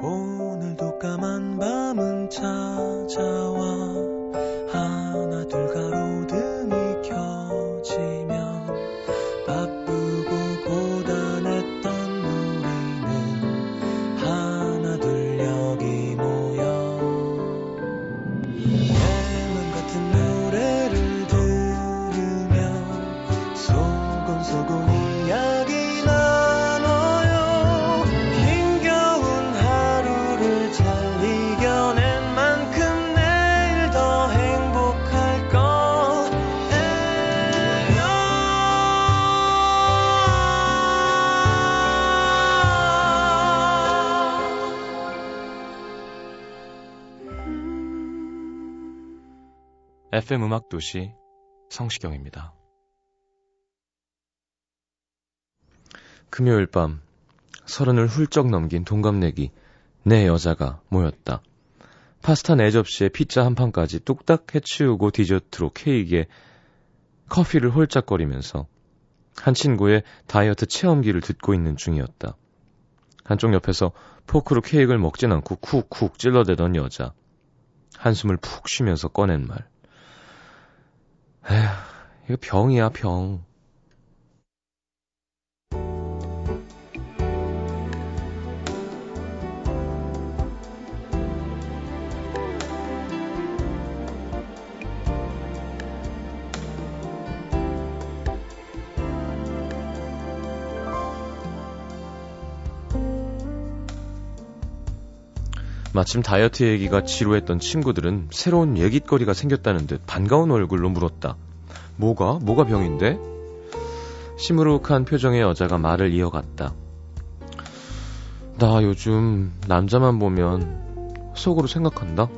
오늘도 까만 밤은 찾아와. 하나 둘가 FM 음악 도시 성시경입니다. 금요일 밤 서른을 훌쩍 넘긴 동갑내기 네 여자가 모였다. 파스타 네 접시에 피자 한 판까지 뚝딱 해치우고 디저트로 케이크에 커피를 홀짝거리면서 한 친구의 다이어트 체험기를 듣고 있는 중이었다. 한쪽 옆에서 포크로 케이크를 먹진 않고 쿡쿡 찔러대던 여자. 한숨을 푹 쉬면서 꺼낸 말. 에휴, 이거 병이야, 병. 마침 다이어트 얘기가 지루했던 친구들은 새로운 얘깃거리가 생겼다는 듯 반가운 얼굴로 물었다. 뭐가? 뭐가 병인데? 시무룩한 표정의 여자가 말을 이어갔다. 나 요즘 남자만 보면 속으로 생각한다?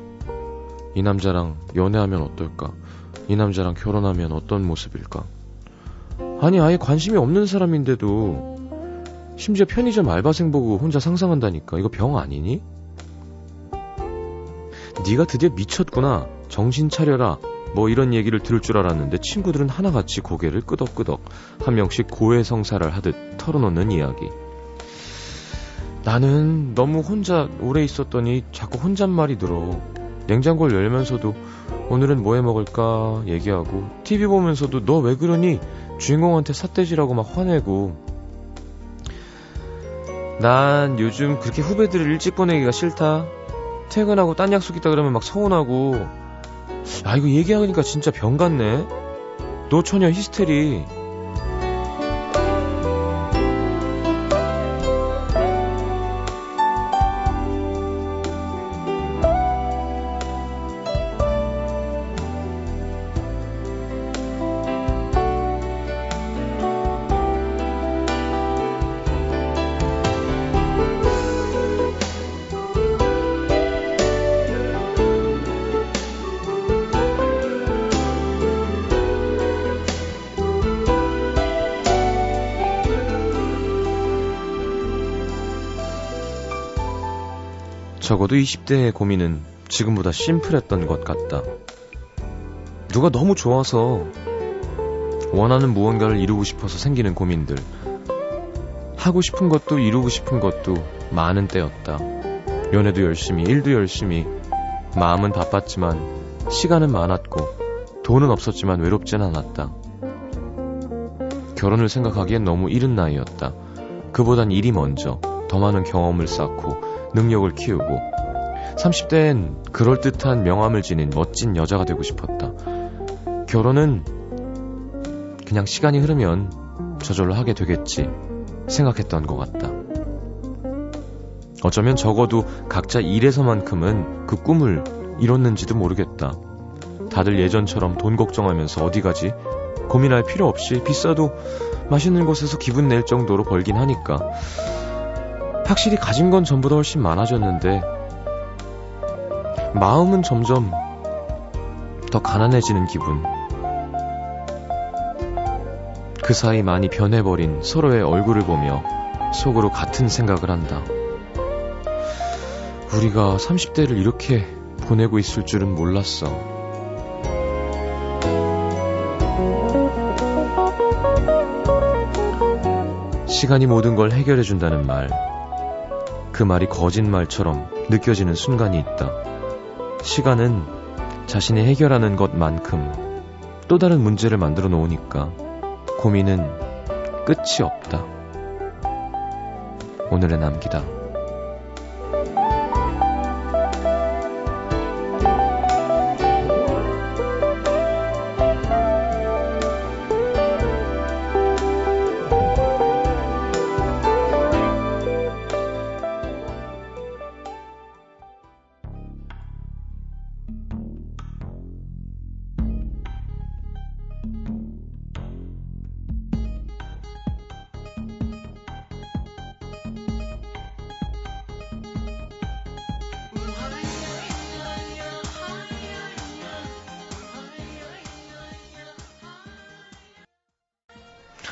이 남자랑 연애하면 어떨까? 이 남자랑 결혼하면 어떤 모습일까? 아니, 아예 관심이 없는 사람인데도 심지어 편의점 알바생 보고 혼자 상상한다니까. 이거 병 아니니? 네가 드디어 미쳤구나. 정신 차려라. 뭐 이런 얘기를 들을 줄 알았는데 친구들은 하나같이 고개를 끄덕끄덕 한 명씩 고해성사를 하듯 털어놓는 이야기. 나는 너무 혼자 오래 있었더니 자꾸 혼잣말이 들어. 냉장고를 열면서도 오늘은 뭐 해 먹을까 얘기하고 TV 보면서도 너 왜 그러니 주인공한테 삿대질하고 막 화내고 난 요즘 그렇게 후배들을 일찍 보내기가 싫다. 퇴근하고 딴 약속 있다 그러면 막 서운하고. 아 이거 얘기하니까 진짜 병 같네. 노처녀 히스테리 적어도 20대의 고민은 지금보다 심플했던 것 같다. 누가 너무 좋아서 원하는 무언가를 이루고 싶어서 생기는 고민들. 하고 싶은 것도 이루고 싶은 것도 많은 때였다. 연애도 열심히, 일도 열심히, 마음은 바빴지만 시간은 많았고 돈은 없었지만 외롭진 않았다. 결혼을 생각하기엔 너무 이른 나이였다. 그보단 일이 먼저 더 많은 경험을 쌓고 능력을 키우고 30대엔 그럴듯한 명함을 지닌 멋진 여자가 되고 싶었다. 결혼은 그냥 시간이 흐르면 저절로 하게 되겠지 생각했던 것 같다. 어쩌면 적어도 각자 일에서만큼은 그 꿈을 이뤘는지도 모르겠다. 다들 예전처럼 돈 걱정하면서 어디 가지? 고민할 필요 없이 비싸도 맛있는 곳에서 기분 낼 정도로 벌긴 하니까. 확실히 가진 건 전보다 훨씬 많아졌는데 마음은 점점 더 가난해지는 기분. 그 사이 많이 변해버린 서로의 얼굴을 보며 속으로 같은 생각을 한다. 우리가 30대를 이렇게 보내고 있을 줄은 몰랐어. 시간이 모든 걸 해결해준다는 말. 그 말이 거짓말처럼 느껴지는 순간이 있다. 시간은 자신이 해결하는 것만큼 또 다른 문제를 만들어 놓으니까 고민은 끝이 없다. 오늘의 남기다.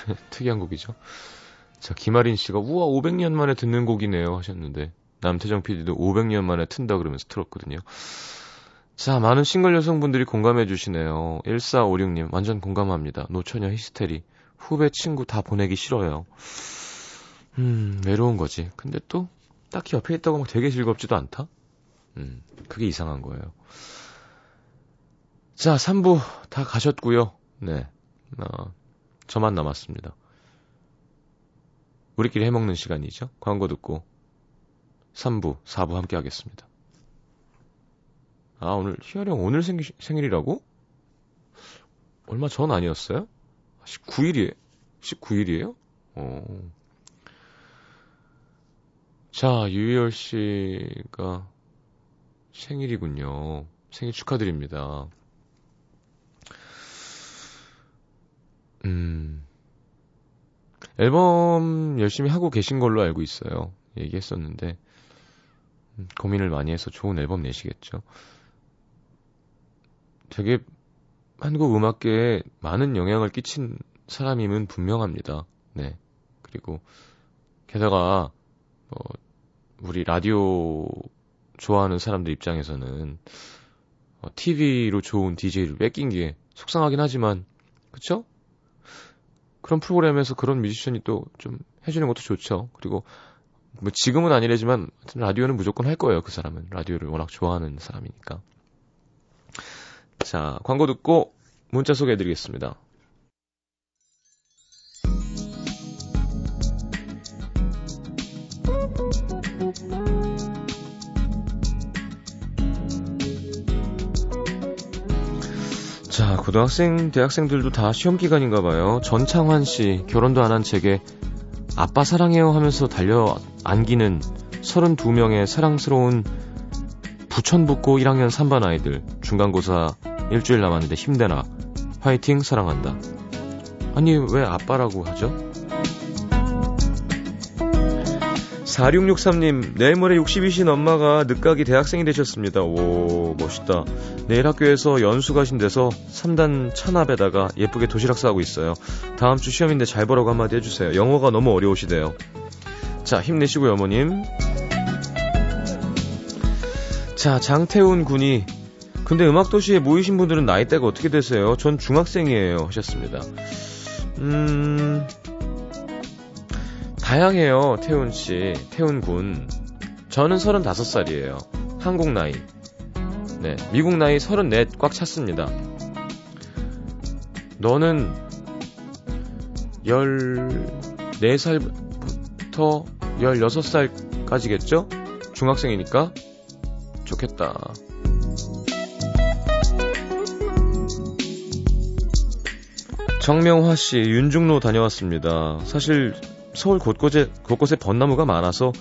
특이한 곡이죠. 자, 김아린 씨가 우와 500년 만에 듣는 곡이네요 하셨는데 남태정 PD도 500년 만에 튼다 그러면서 틀었거든요. 자, 많은 싱글 여성분들이 공감해 주시네요. 1456님 완전 공감합니다. 노처녀 히스테리. 후배 친구 다 보내기 싫어요. 음, 외로운 거지. 근데 또 딱히 옆에 있다고 막 되게 즐겁지도 않다? 음, 그게 이상한 거예요. 자, 3부 다 가셨고요. 네. 어, 저만 남았습니다. 우리끼리 해먹는 시간이죠. 광고 듣고 3부, 4부 함께 하겠습니다. 아, 오늘, 희열형 오늘 생, 생일이라고? 얼마 전 아니었어요? 19일이에요? 19일이에요? 어. 자, 유희열 씨가 생일이군요. 생일 축하드립니다. 음, 앨범 열심히 하고 계신 걸로 알고 있어요. 얘기했었는데, 음, 고민을 많이 해서 좋은 앨범 내시겠죠. 되게 한국 음악계에 많은 영향을 끼친 사람임은 분명합니다. 네. 그리고, 게다가, 어, 우리 라디오 좋아하는 사람들 입장에서는, 어, TV로 좋은 DJ를 뺏긴 게 속상하긴 하지만, 그쵸? 그런 프로그램에서 그런 뮤지션이 또 좀 해주는 것도 좋죠. 그리고 뭐 지금은 아니래지만 라디오는 무조건 할 거예요. 그 사람은 라디오를 워낙 좋아하는 사람이니까. 자 광고 듣고 문자 소개해드리겠습니다. 고등학생, 대학생들도 다 시험 기간인가 봐요. 전창환 씨, 결혼도 안한 제게 아빠 사랑해요 하면서 달려 안기는 32명의 사랑스러운 부천북고 1학년 3반 아이들. 중간고사 일주일 남았는데 힘내라. 화이팅, 사랑한다. 아니, 왜 아빠라고 하죠? 4663님, 내일 모레 60이신 엄마가 늦가기 대학생이 되셨습니다. 오, 멋있다. 내일 학교에서 연수 가신 데서 3단 찬압에다가 예쁘게 도시락 싸고 있어요. 다음 주 시험인데 잘 보라고 한마디 해주세요. 영어가 너무 어려우시대요. 자, 힘내시고요, 어머님. 자, 장태훈 군이 근데 음악도시에 모이신 분들은 나이대가 어떻게 되세요? 전 중학생이에요. 하셨습니다. 음, 다양해요, 태훈 씨, 태훈 군. 저는 35살이에요. 한국 나이. 네, 미국 나이 34꽉 찼습니다. 너는 14살부터 16살까지겠죠? 중학생이니까? 좋겠다. 정명화 씨, 윤중로 다녀왔습니다. 사실 서울 곳곳에, 곳곳에 벚나무가 많아서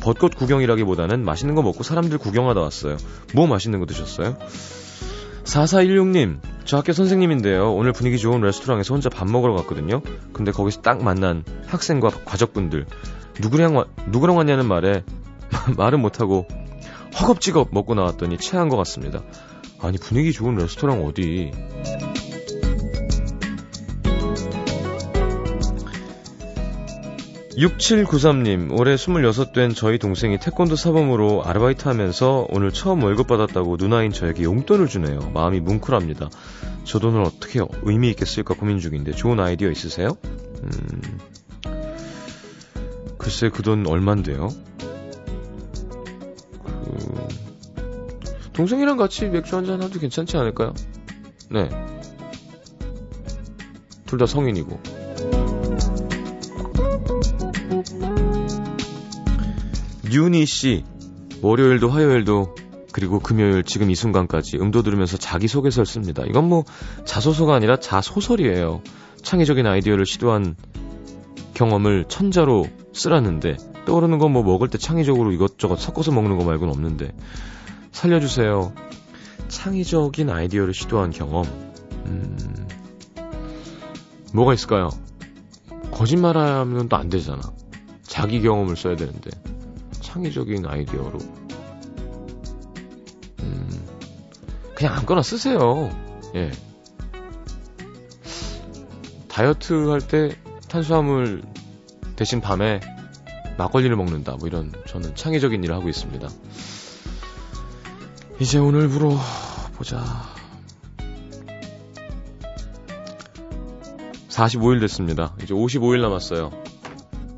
벚꽃 구경이라기보다는 맛있는 거 먹고 사람들 구경하다 왔어요. 뭐 맛있는 거 드셨어요? 4416님, 저 학교 선생님인데요. 오늘 분위기 좋은 레스토랑에서 혼자 밥 먹으러 갔거든요. 근데 거기서 딱 만난 학생과 과적분들. 누구랑, 와, 누구랑 왔냐는 말에 말은 못하고 허겁지겁 먹고 나왔더니 체한 것 같습니다. 아니, 분위기 좋은 레스토랑 어디. 6793님, 올해 26된 저희 동생이 태권도 사범으로 아르바이트 하면서 오늘 처음 월급 받았다고 누나인 저에게 용돈을 주네요. 마음이 뭉클합니다. 저 돈을 어떻게 의미있게 쓸까 고민 중인데 좋은 아이디어 있으세요? 음, 글쎄 그 돈 얼만데요? 그, 동생이랑 같이 맥주 한잔 하도 괜찮지 않을까요? 네. 둘 다 성인이고. 윤희 씨, 월요일도 화요일도 그리고 금요일 지금 이 순간까지 음도 들으면서 자기소개서를 씁니다. 이건 뭐 자소서가 아니라 자소설이에요. 창의적인 아이디어를 시도한 경험을 천자로 쓰라는데 떠오르는 건 뭐 먹을 때 창의적으로 이것저것 섞어서 먹는 거 말고는 없는데 살려주세요. 창의적인 아이디어를 시도한 경험. 음, 뭐가 있을까요? 거짓말하면 또 안 되잖아. 자기 경험을 써야 되는데 창의적인 아이디어로 음, 그냥 아무거나 쓰세요. 예. 다이어트 할 때 탄수화물 대신 밤에 막걸리를 먹는다. 뭐 이런 저는 창의적인 일을 하고 있습니다. 이제 오늘부로 보자. 45일 됐습니다. 이제 55일 남았어요.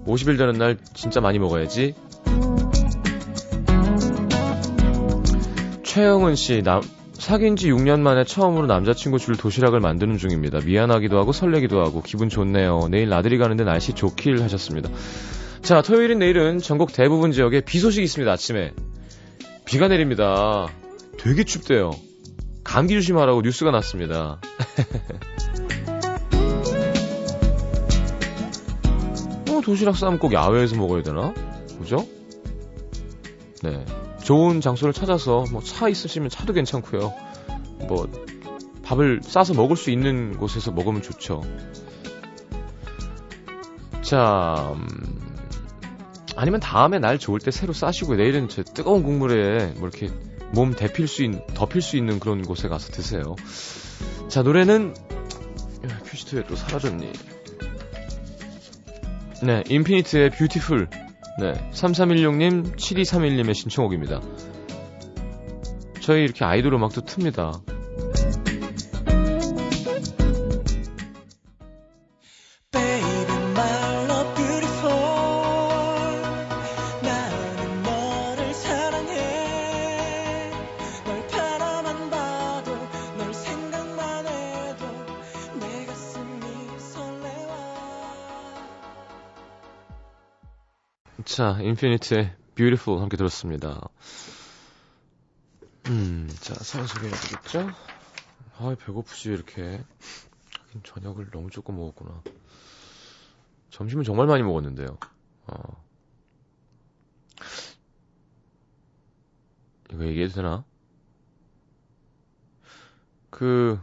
50일 되는 날 진짜 많이 먹어야지. 최영은 씨, 남, 사귄 지 6년 만에 처음으로 남자친구 줄 도시락을 만드는 중입니다. 미안하기도 하고 설레기도 하고 기분 좋네요. 내일 나들이 가는데 날씨 좋길 하셨습니다. 자, 토요일인 내일은 전국 대부분 지역에 비 소식이 있습니다. 아침에. 비가 내립니다. 되게 춥대요. 감기 조심하라고 뉴스가 났습니다. 어, 도시락 싸면 꼭 야외에서 먹어야 되나? 그죠? 네. 좋은 장소를 찾아서 뭐 차 있으시면 차도 괜찮고요. 뭐 밥을 싸서 먹을 수 있는 곳에서 먹으면 좋죠. 자, 음, 아니면 다음에 날 좋을 때 새로 싸시고 내일은 저 뜨거운 국물에 뭐 이렇게 몸 데필 수 있는 덮일 수 있는 그런 곳에 가서 드세요. 자 노래는 큐시트에 또 사라졌니? 네, 인피니트의 Beautiful. 네, 3316님, 7231님의 신청곡입니다. 저희 이렇게 아이돌 음악도 틉니다. 인피니트의 Beautiful 함께 들었습니다. 음, 자, 사연 소개해드리겠죠? 아, 배고프지, 이렇게. 하긴 저녁을 너무 조금 먹었구나. 점심은 정말 많이 먹었는데요. 어. 이거 얘기해도 되나? 그,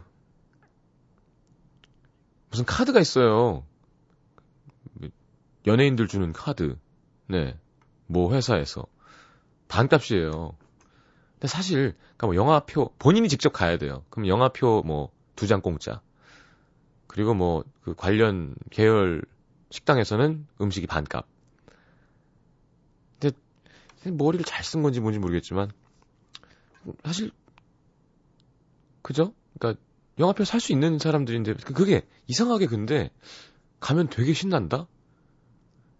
무슨 카드가 있어요. 연예인들 주는 카드. 네. 뭐 회사에서. 반값이에요. 근데 사실, 그러니까 뭐 영화표, 본인이 직접 가야 돼요. 그럼 영화표 뭐 두 장 공짜. 그리고 뭐 그 관련 계열 식당에서는 음식이 반값. 근데 머리를 잘 쓴 건지 뭔지 모르겠지만, 사실, 그죠? 그러니까 영화표 살 수 있는 사람들인데, 그게 이상하게 근데 가면 되게 신난다?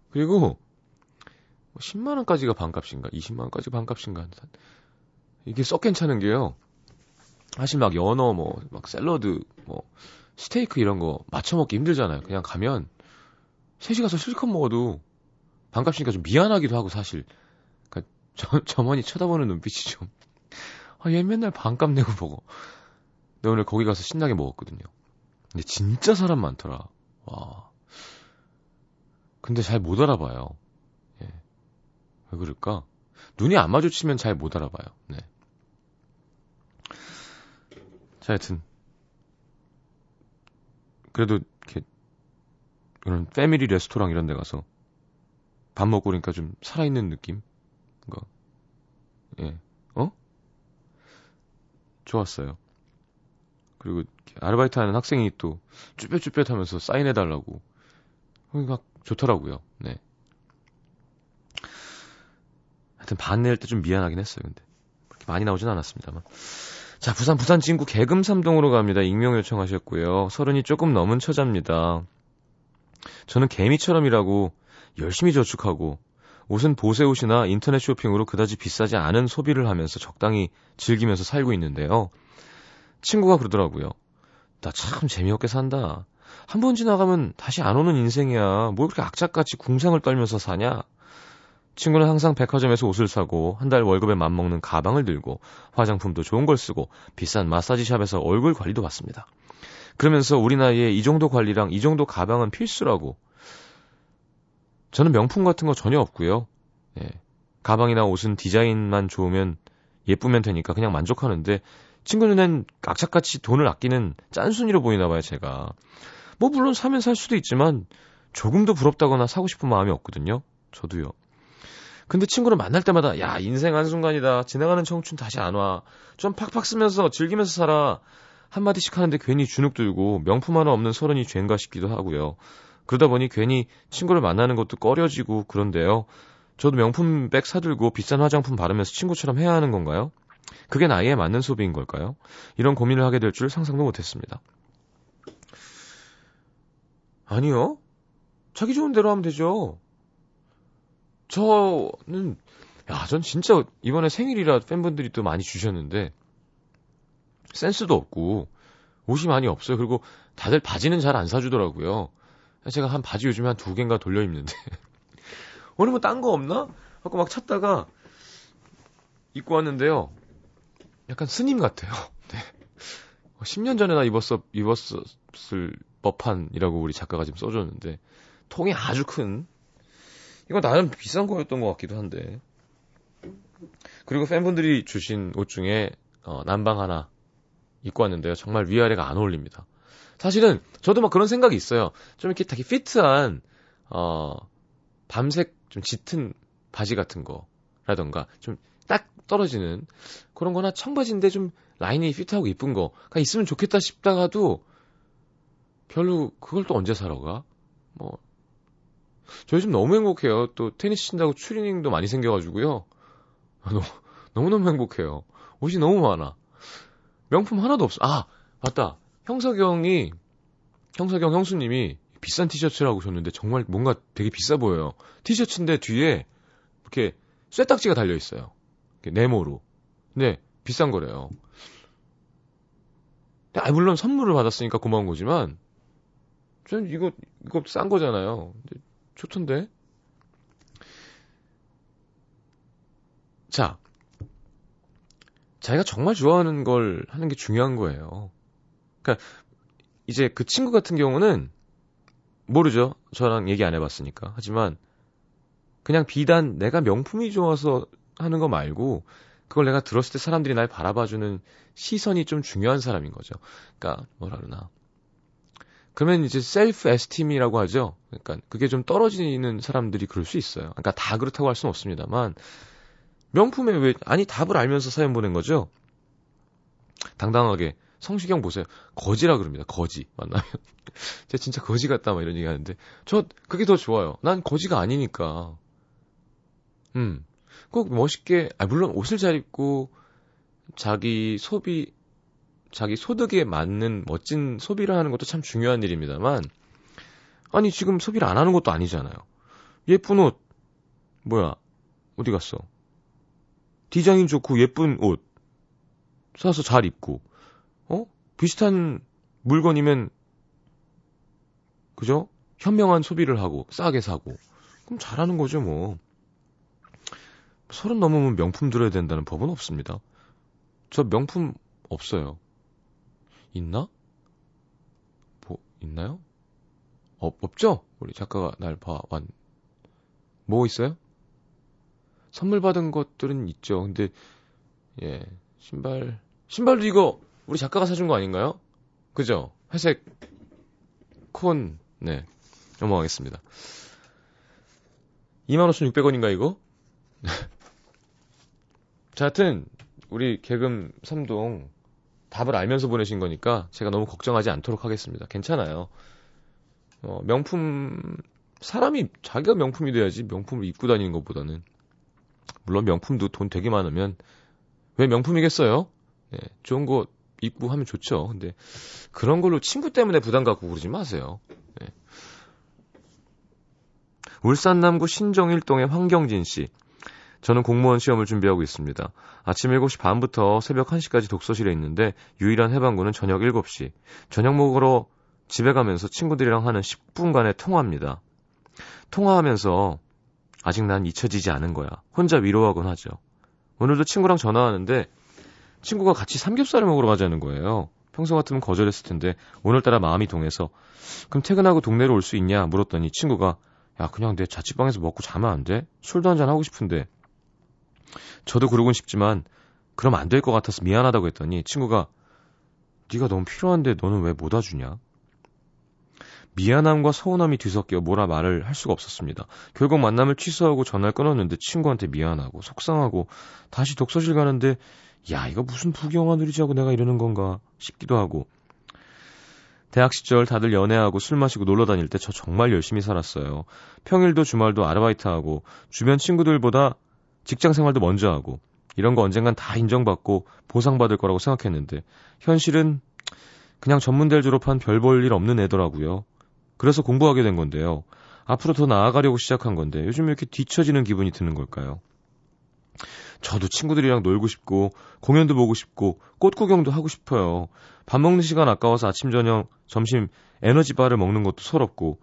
그리고 10만 원까지가 반값인가? 20만 원까지 반값인가? 이게 썩 괜찮은 게요. 사실 막 연어, 뭐, 막 샐러드, 뭐, 스테이크 이런 거 맞춰 먹기 힘들잖아요. 그냥 가면, 셋이 가서 실컷 먹어도 반값이니까 좀 미안하기도 하고 사실. 그니까 저, 점원이 쳐다보는 눈빛이 좀, 아, 얘 맨날 반값 내고 먹어. 근데 오늘 거기 가서 신나게 먹었거든요. 근데 진짜 사람 많더라. 와. 근데 잘 못 알아봐요. 예. 왜 그럴까? 눈이 안 마주치면 잘 못 알아봐요. 네. 자, 하여튼. 그래도, 이렇게, 이런 패밀리 레스토랑 이런 데 가서 밥 먹고 그러니까 좀 살아있는 느낌? 뭔가, 예. 어? 좋았어요. 그리고 아르바이트 하는 학생이 또 쭈뼛쭈뼛 하면서 사인해달라고. 막 좋더라고요. 네. 하여튼 반 낼 때 좀 미안하긴 했어요. 근데 그렇게 많이 나오진 않았습니다만. 자, 부산 부산 진구 개금 삼동으로 갑니다. 익명 요청하셨고요. 서른이 조금 넘은 처자입니다. 저는 개미처럼 일하고 열심히 저축하고 옷은 보세 옷이나 인터넷 쇼핑으로 그다지 비싸지 않은 소비를 하면서 적당히 즐기면서 살고 있는데요. 친구가 그러더라고요. 나 참 재미없게 산다. 한 번 지나가면 다시 안 오는 인생이야. 뭐 이렇게 악착같이 궁상을 떨면서 사냐? 친구는 항상 백화점에서 옷을 사고 한 달 월급에 맞먹는 가방을 들고 화장품도 좋은 걸 쓰고 비싼 마사지샵에서 얼굴 관리도 받습니다. 그러면서 우리 나이에 이 정도 관리랑 이 정도 가방은 필수라고. 저는 명품 같은 거 전혀 없고요. 예. 가방이나 옷은 디자인만 좋으면 예쁘면 되니까 그냥 만족하는데 친구 눈엔 악착같이 돈을 아끼는 짠순이로 보이나 봐요, 제가. 뭐 물론 사면 살 수도 있지만 조금도 부럽다거나 사고 싶은 마음이 없거든요. 저도요. 근데 친구를 만날 때마다 야 인생 한 순간이다. 지나가는 청춘 다시 안 와. 좀 팍팍 쓰면서 즐기면서 살아. 한마디씩 하는데 괜히 주눅 들고 명품 하나 없는 서른이 죄인가 싶기도 하고요. 그러다 보니 괜히 친구를 만나는 것도 꺼려지고 그런데요. 저도 명품 백 사들고 비싼 화장품 바르면서 친구처럼 해야 하는 건가요? 그게 나이에 맞는 소비인 걸까요? 이런 고민을 하게 될 줄 상상도 못했습니다. 아니요. 자기 좋은 대로 하면 되죠. 저는, 야, 전 진짜 이번에 생일이라 팬분들이 또 많이 주셨는데, 센스도 없고, 옷이 많이 없어요. 그리고 다들 바지는 잘 안 사주더라고요. 제가 한 바지 요즘에 한 두 개인가 돌려 입는데, 오늘 뭐 딴 거 없나? 하고 막 찾다가, 입고 왔는데요. 약간 스님 같아요. 네. 10년 전에 나 입었어, 입었을 법한이라고 우리 작가가 지금 써줬는데, 통이 아주 큰, 이거 나름 비싼 거였던 것 같기도 한데. 그리고 팬분들이 주신 옷 중에 어, 난방 하나 입고 왔는데요. 정말 위아래가 안 어울립니다. 사실은 저도 막 그런 생각이 있어요. 좀 이렇게 되게 피트한 어 밤색 좀 짙은 바지 같은 거라던가 좀 딱 떨어지는 그런 거나 청바지인데 좀 라인이 피트하고 이쁜 거가 있으면 좋겠다 싶다가도 별로 그걸 또 언제 사러 가? 뭐 저 요즘 너무 행복해요. 또 테니스 친다고 추리닝도 많이 생겨가지고요. 너무, 너무너무 행복해요. 옷이 너무 많아. 명품 하나도 없어. 아, 맞다. 형석영이, 형석영 형수님이 비싼 티셔츠라고 줬는데 정말 뭔가 되게 비싸 보여요. 티셔츠인데 뒤에 이렇게 쇠딱지가 달려있어요. 네모로. 근데 비싼 거래요. 아, 물론 선물을 받았으니까 고마운 거지만, 전 이거, 이거 싼 거잖아요. 좋던데? 자, 자기가 정말 좋아하는 걸 하는 게 중요한 거예요. 그러니까 이제 그 친구 같은 경우는 모르죠. 저랑 얘기 안 해봤으니까. 하지만 그냥 비단 내가 명품이 좋아서 하는 거 말고 그걸 내가 들었을 때 사람들이 날 바라봐주는 시선이 좀 중요한 사람인 거죠. 그러니까 뭐라 그러나 그러면 이제 셀프 에스팀이라고 하죠. 그러니까 그게 좀 떨어지는 사람들이 그럴 수 있어요. 그러니까 다 그렇다고 할 수는 없습니다만 명품에 왜 아니 답을 알면서 사연 보낸 거죠. 당당하게 성시경 보세요. 거지라 그럽니다. 거지 만나면 제가 진짜 거지 같다 막 이런 얘기 하는데 저 그게 더 좋아요. 난 거지가 아니니까. 음. 꼭 멋있게 아 물론 옷을 잘 입고 자기 소비 자기 소득에 맞는 멋진 소비를 하는 것도 참 중요한 일입니다만, 아니, 지금 소비를 안 하는 것도 아니잖아요. 예쁜 옷, 뭐야, 어디 갔어? 디자인 좋고 예쁜 옷, 사서 잘 입고, 어? 비슷한 물건이면, 그죠? 현명한 소비를 하고, 싸게 사고. 그럼 잘하는 거죠, 뭐. 서른 넘으면 명품 들어야 된다는 법은 없습니다. 저 명품 없어요. 있나? 뭐, 있나요? 어, 없죠? 우리 작가가 날 봐, 완. 뭐 있어요? 선물 받은 것들은 있죠. 근데, 예, 신발, 신발도 이거, 우리 작가가 사준 거 아닌가요? 그죠? 회색, 콘, 네. 넘어가겠습니다. 25,600원인가, 이거? 자, 하여튼, 우리 개금 3동 답을 알면서 보내신 거니까 제가 너무 걱정하지 않도록 하겠습니다. 괜찮아요. 어, 명품, 사람이 자기가 명품이 돼야지 명품을 입고 다니는 것보다는. 물론 명품도 돈 되게 많으면 왜 명품이겠어요? 예, 좋은 거 입고 하면 좋죠. 근데 그런 걸로 친구 때문에 부담 갖고 그러지 마세요. 예. 울산 남구 신정일동의 황경진 씨. 저는 공무원 시험을 준비하고 있습니다. 아침 7시 반부터 새벽 1시까지 독서실에 있는데 유일한 해방구는 저녁 7시. 저녁 먹으러 집에 가면서 친구들이랑 하는 10분간의 통화입니다. 통화하면서 아직 난 잊혀지지 않은 거야. 혼자 위로하곤 하죠. 오늘도 친구랑 전화하는데 친구가 같이 삼겹살을 먹으러 가자는 거예요. 평소 같으면 거절했을 텐데 오늘따라 마음이 동해서 그럼 퇴근하고 동네로 올 수 있냐 물었더니 친구가 야 그냥 내 자취방에서 먹고 자면 안 돼? 술도 한잔 하고 싶은데 저도 그러곤 싶지만 그럼 안 될 것 같아서 미안하다고 했더니 친구가 네가 너무 필요한데 너는 왜 못 와주냐? 미안함과 서운함이 뒤섞여 뭐라 말을 할 수가 없었습니다. 결국 만남을 취소하고 전화를 끊었는데 친구한테 미안하고 속상하고 다시 독서실 가는데 야 이거 무슨 부경화 누리자고 내가 이러는 건가 싶기도 하고 대학 시절 다들 연애하고 술 마시고 놀러 다닐 때 저 정말 열심히 살았어요. 평일도 주말도 아르바이트하고 주변 친구들보다 직장 생활도 먼저 하고 이런 거 언젠간 다 인정받고 보상받을 거라고 생각했는데 현실은 그냥 전문대를 졸업한 별 볼 일 없는 애더라고요. 그래서 공부하게 된 건데요. 앞으로 더 나아가려고 시작한 건데 요즘 이렇게 뒤처지는 기분이 드는 걸까요? 저도 친구들이랑 놀고 싶고 공연도 보고 싶고 꽃 구경도 하고 싶어요. 밥 먹는 시간 아까워서 아침 저녁 점심 에너지바를 먹는 것도 서럽고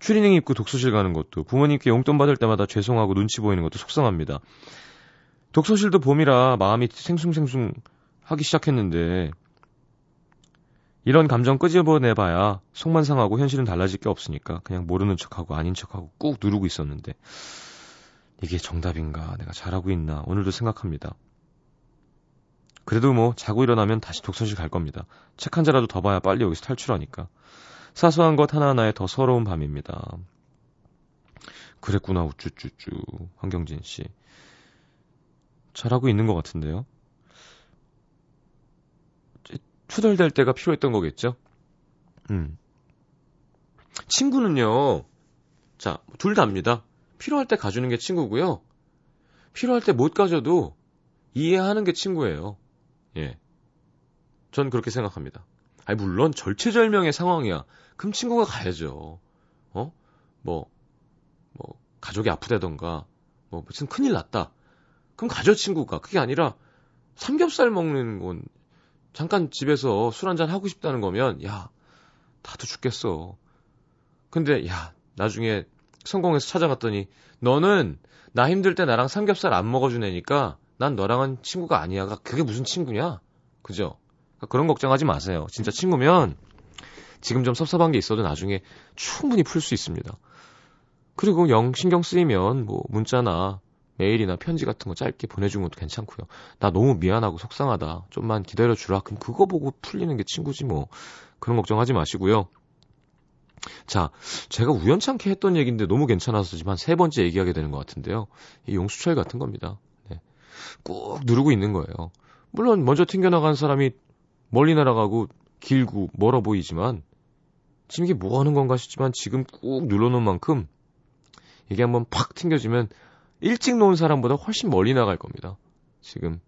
추리닝 입고 독서실 가는 것도 부모님께 용돈 받을 때마다 죄송하고 눈치 보이는 것도 속상합니다. 독서실도 봄이라 마음이 생숭생숭 하기 시작했는데 이런 감정 끄집어내봐야 속만 상하고 현실은 달라질 게 없으니까 그냥 모르는 척하고 아닌 척하고 꾹 누르고 있었는데 이게 정답인가 내가 잘하고 있나 오늘도 생각합니다. 그래도 뭐 자고 일어나면 다시 독서실 갈 겁니다. 책 한 자라도 더 봐야 빨리 여기서 탈출하니까. 사소한 것 하나하나에 더 서러운 밤입니다. 그랬구나 우쭈쭈쭈 황경진 씨. 잘하고 있는 것 같은데요. 투덜댈 때가 필요했던 거겠죠? 음. 친구는요, 자, 둘 다입니다. 필요할 때 가주는 게 친구고요. 필요할 때 못 가져도 이해하는 게 친구예요. 예. 전 그렇게 생각합니다. 아니, 물론 절체절명의 상황이야. 그럼 친구가 가야죠. 어? 뭐, 뭐, 가족이 아프다던가, 뭐, 무슨 큰일 났다. 그럼 가죠, 친구가. 그게 아니라, 삼겹살 먹는 건 잠깐 집에서 술 한잔 하고 싶다는 거면, 야, 나도 죽겠어. 근데, 야, 나중에 성공해서 찾아갔더니, 너는 나 힘들 때 나랑 삼겹살 안 먹어준 애니까, 난 너랑은 친구가 아니야. 그게 무슨 친구냐? 그죠? 그러니까 그런 걱정하지 마세요. 진짜 친구면, 지금 좀 섭섭한 게 있어도 나중에 충분히 풀 수 있습니다. 그리고 영 신경 쓰이면, 뭐, 문자나, 메일이나 편지 같은 거 짧게 보내준 것도 괜찮고요. 나 너무 미안하고 속상하다. 좀만 기다려 주라. 그럼 그거 보고 풀리는 게 친구지 뭐. 그런 걱정하지 마시고요. 자, 제가 우연찮게 했던 얘기인데 너무 괜찮아서 지금 한 세 번째 얘기하게 되는 것 같은데요. 이 용수철 같은 겁니다. 네. 꾹 누르고 있는 거예요. 물론 먼저 튕겨나간 사람이 멀리 날아가고 길고 멀어 보이지만 지금 이게 뭐 하는 건가 싶지만 지금 꾹 눌러놓은 만큼 이게 한번 팍 튕겨지면 일찍 놓은 사람보다 훨씬 멀리 나갈 겁니다. 지금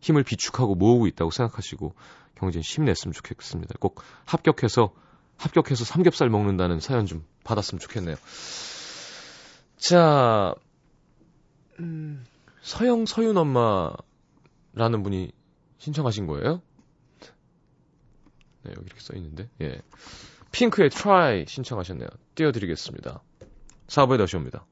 힘을 비축하고 모으고 있다고 생각하시고 경진 힘냈으면 좋겠습니다. 꼭 합격해서 합격해서 삼겹살 먹는다는 사연 좀 받았으면 좋겠네요. 자, 음, 서영 서윤 엄마라는 분이 신청하신 거예요? 네, 여기 이렇게 써 있는데. 예. 핑크의 Try 신청하셨네요. 띄워드리겠습니다. 4부에 다시 옵니다.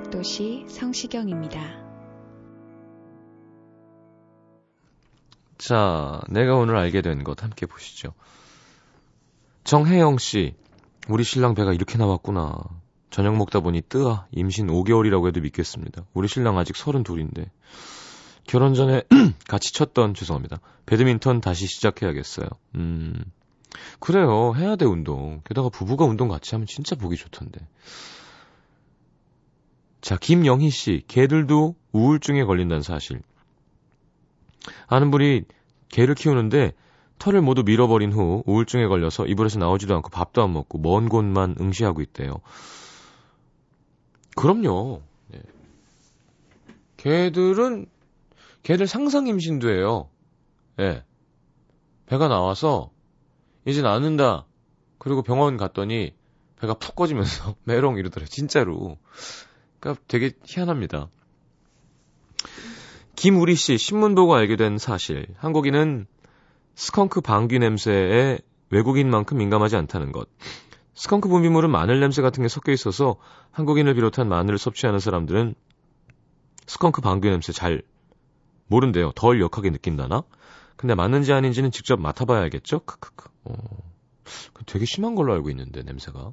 음악도시 성시경입니다. 자, 내가 오늘 알게 된 것 함께 보시죠. 정혜영 씨, 우리 신랑 배가 이렇게 나왔구나. 저녁 먹다 보니 뜨아, 임신 5개월이라고 해도 믿겠습니다. 우리 신랑 아직 32인데. 결혼 전에 같이 쳤던, 죄송합니다. 배드민턴 다시 시작해야겠어요. 음, 그래요. 해야 돼, 운동. 게다가 부부가 운동 같이 하면 진짜 보기 좋던데. 자, 김영희 씨, 개들도 우울증에 걸린다는 사실. 아는 분이 개를 키우는데 털을 모두 밀어버린 후 우울증에 걸려서 이불에서 나오지도 않고 밥도 안 먹고 먼 곳만 응시하고 있대요. 그럼요. 네. 개들은 개들 상상 임신도 해요. 예. 네. 배가 나와서 이제 낳는다. 그리고 병원 갔더니 배가 푹 꺼지면서 메롱 이러더래요. 진짜로. 그러니까 되게 희한합니다. 김우리 씨 신문 보고 알게 된 사실. 한국인은 스컹크 방귀 냄새에 외국인만큼 민감하지 않다는 것. 스컹크 분비물은 마늘 냄새 같은 게 섞여 있어서 한국인을 비롯한 마늘을 섭취하는 사람들은 스컹크 방귀 냄새 잘 모른대요. 덜 역하게 느낀다나? 근데 맞는지 아닌지는 직접 맡아봐야 알겠죠? 크크크. 어, 되게 심한 걸로 알고 있는데 냄새가.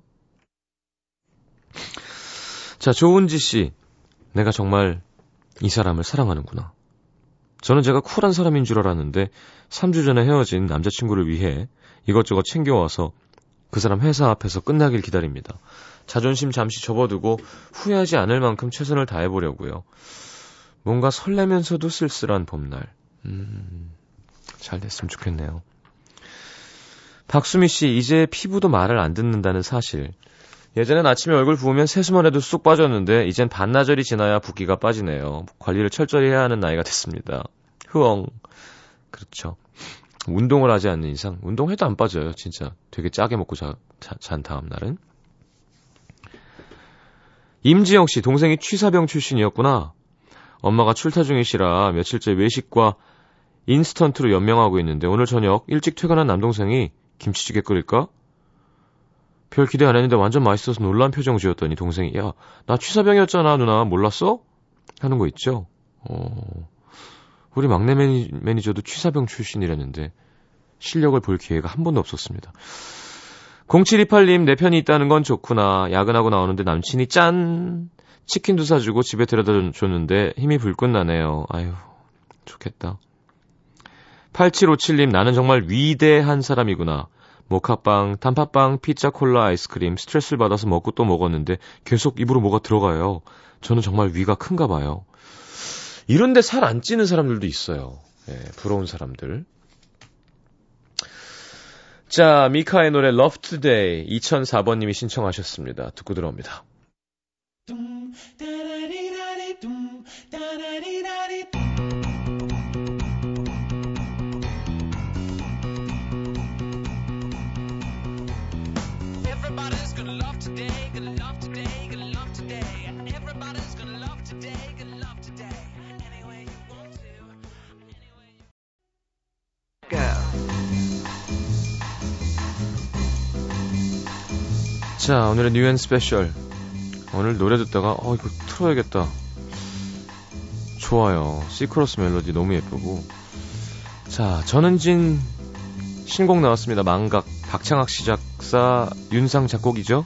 자, 조은지 씨. 내가 정말 이 사람을 사랑하는구나. 저는 제가 쿨한 사람인 줄 알았는데 3주 전에 헤어진 남자친구를 위해 이것저것 챙겨와서 그 사람 회사 앞에서 끝나길 기다립니다. 자존심 잠시 접어두고 후회하지 않을 만큼 최선을 다해보려고요. 뭔가 설레면서도 쓸쓸한 봄날. 음, 잘 됐으면 좋겠네요. 박수미 씨, 이제 피부도 말을 안 듣는다는 사실. 예전엔 아침에 얼굴 부으면 세수만 해도 쑥 빠졌는데 이젠 반나절이 지나야 붓기가 빠지네요. 관리를 철저히 해야 하는 나이가 됐습니다. 흐엉. 그렇죠. 운동을 하지 않는 이상 운동해도 안 빠져요. 진짜 되게 짜게 먹고 자, 자, 잔 다음 날은. 임지영 씨 동생이 취사병 출신이었구나. 엄마가 출타 중이시라 며칠째 외식과 인스턴트로 연명하고 있는데 오늘 저녁 일찍 퇴근한 남동생이 김치찌개 끓일까? 별 기대 안 했는데 완전 맛있어서 놀란 표정 지었더니 동생이 야 나 취사병이었잖아 누나 몰랐어? 하는 거 있죠. 어 우리 막내 매니, 매니저도 취사병 출신이라는데 실력을 볼 기회가 한 번도 없었습니다. 0728님 내 편이 있다는 건 좋구나 야근하고 나오는데 남친이 짠 치킨도 사주고 집에 데려다 줬는데 힘이 불끈 나네요. 아유 좋겠다. 8757님 나는 정말 위대한 사람이구나. 모카빵, 단팥빵, 피자, 콜라, 아이스크림 스트레스를 받아서 먹고 또 먹었는데 계속 입으로 뭐가 들어가요. 저는 정말 위가 큰가 봐요. 이런데 살 안 찌는 사람들도 있어요. 예, 부러운 사람들. 자, 미카의 노래 Love Today 2004번님이 신청하셨습니다. 듣고 들어옵니다. 자, 오늘의 new and special. 오늘 노래 듣다가, 어, 이거 틀어야겠다. 좋아요. 시크로스 멜로디 너무 예쁘고. 자, 전은진 신곡 나왔습니다. 망각. 박창학 씨 작사, 윤상 작곡이죠.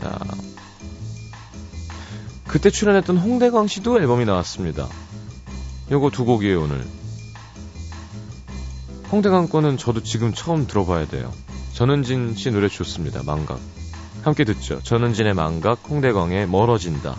자. 그때 출연했던 홍대광 씨도 앨범이 나왔습니다. 요거 두 곡이에요, 오늘. 홍대광 거는 저도 지금 처음 들어봐야 돼요. 전은진 씨 노래 좋습니다. 망각. 함께 듣죠. 전은진의 망각, 홍대광의 멀어진다.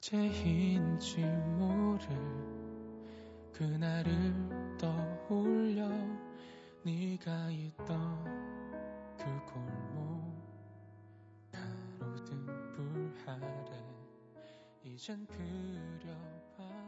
언제인지 모를 그날을 떠올려 네가 있던 그 골목 가로등 불 아래 이젠 그려봐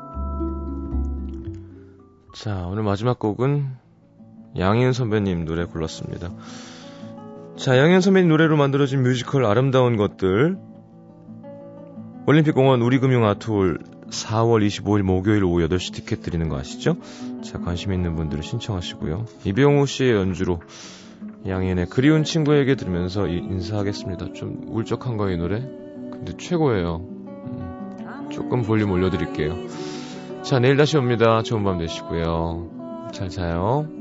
자, 오늘 마지막 곡은 양희은 선배님 노래 골랐습니다. 자, 양희은 선배님 노래로 만들어진 뮤지컬 아름다운 것들 올림픽공원 우리금융 아트홀 4월 25일 목요일 오후 8시 티켓 드리는 거 아시죠? 자, 관심 있는 분들은 신청하시고요. 이병우 씨의 연주로 양인의 그리운 친구에게 들으면서 인사하겠습니다. 좀 울적한 거이 노래? 근데 최고예요. 음, 조금 볼륨 올려드릴게요. 자, 내일 다시 옵니다. 좋은 밤 되시고요. 잘 자요.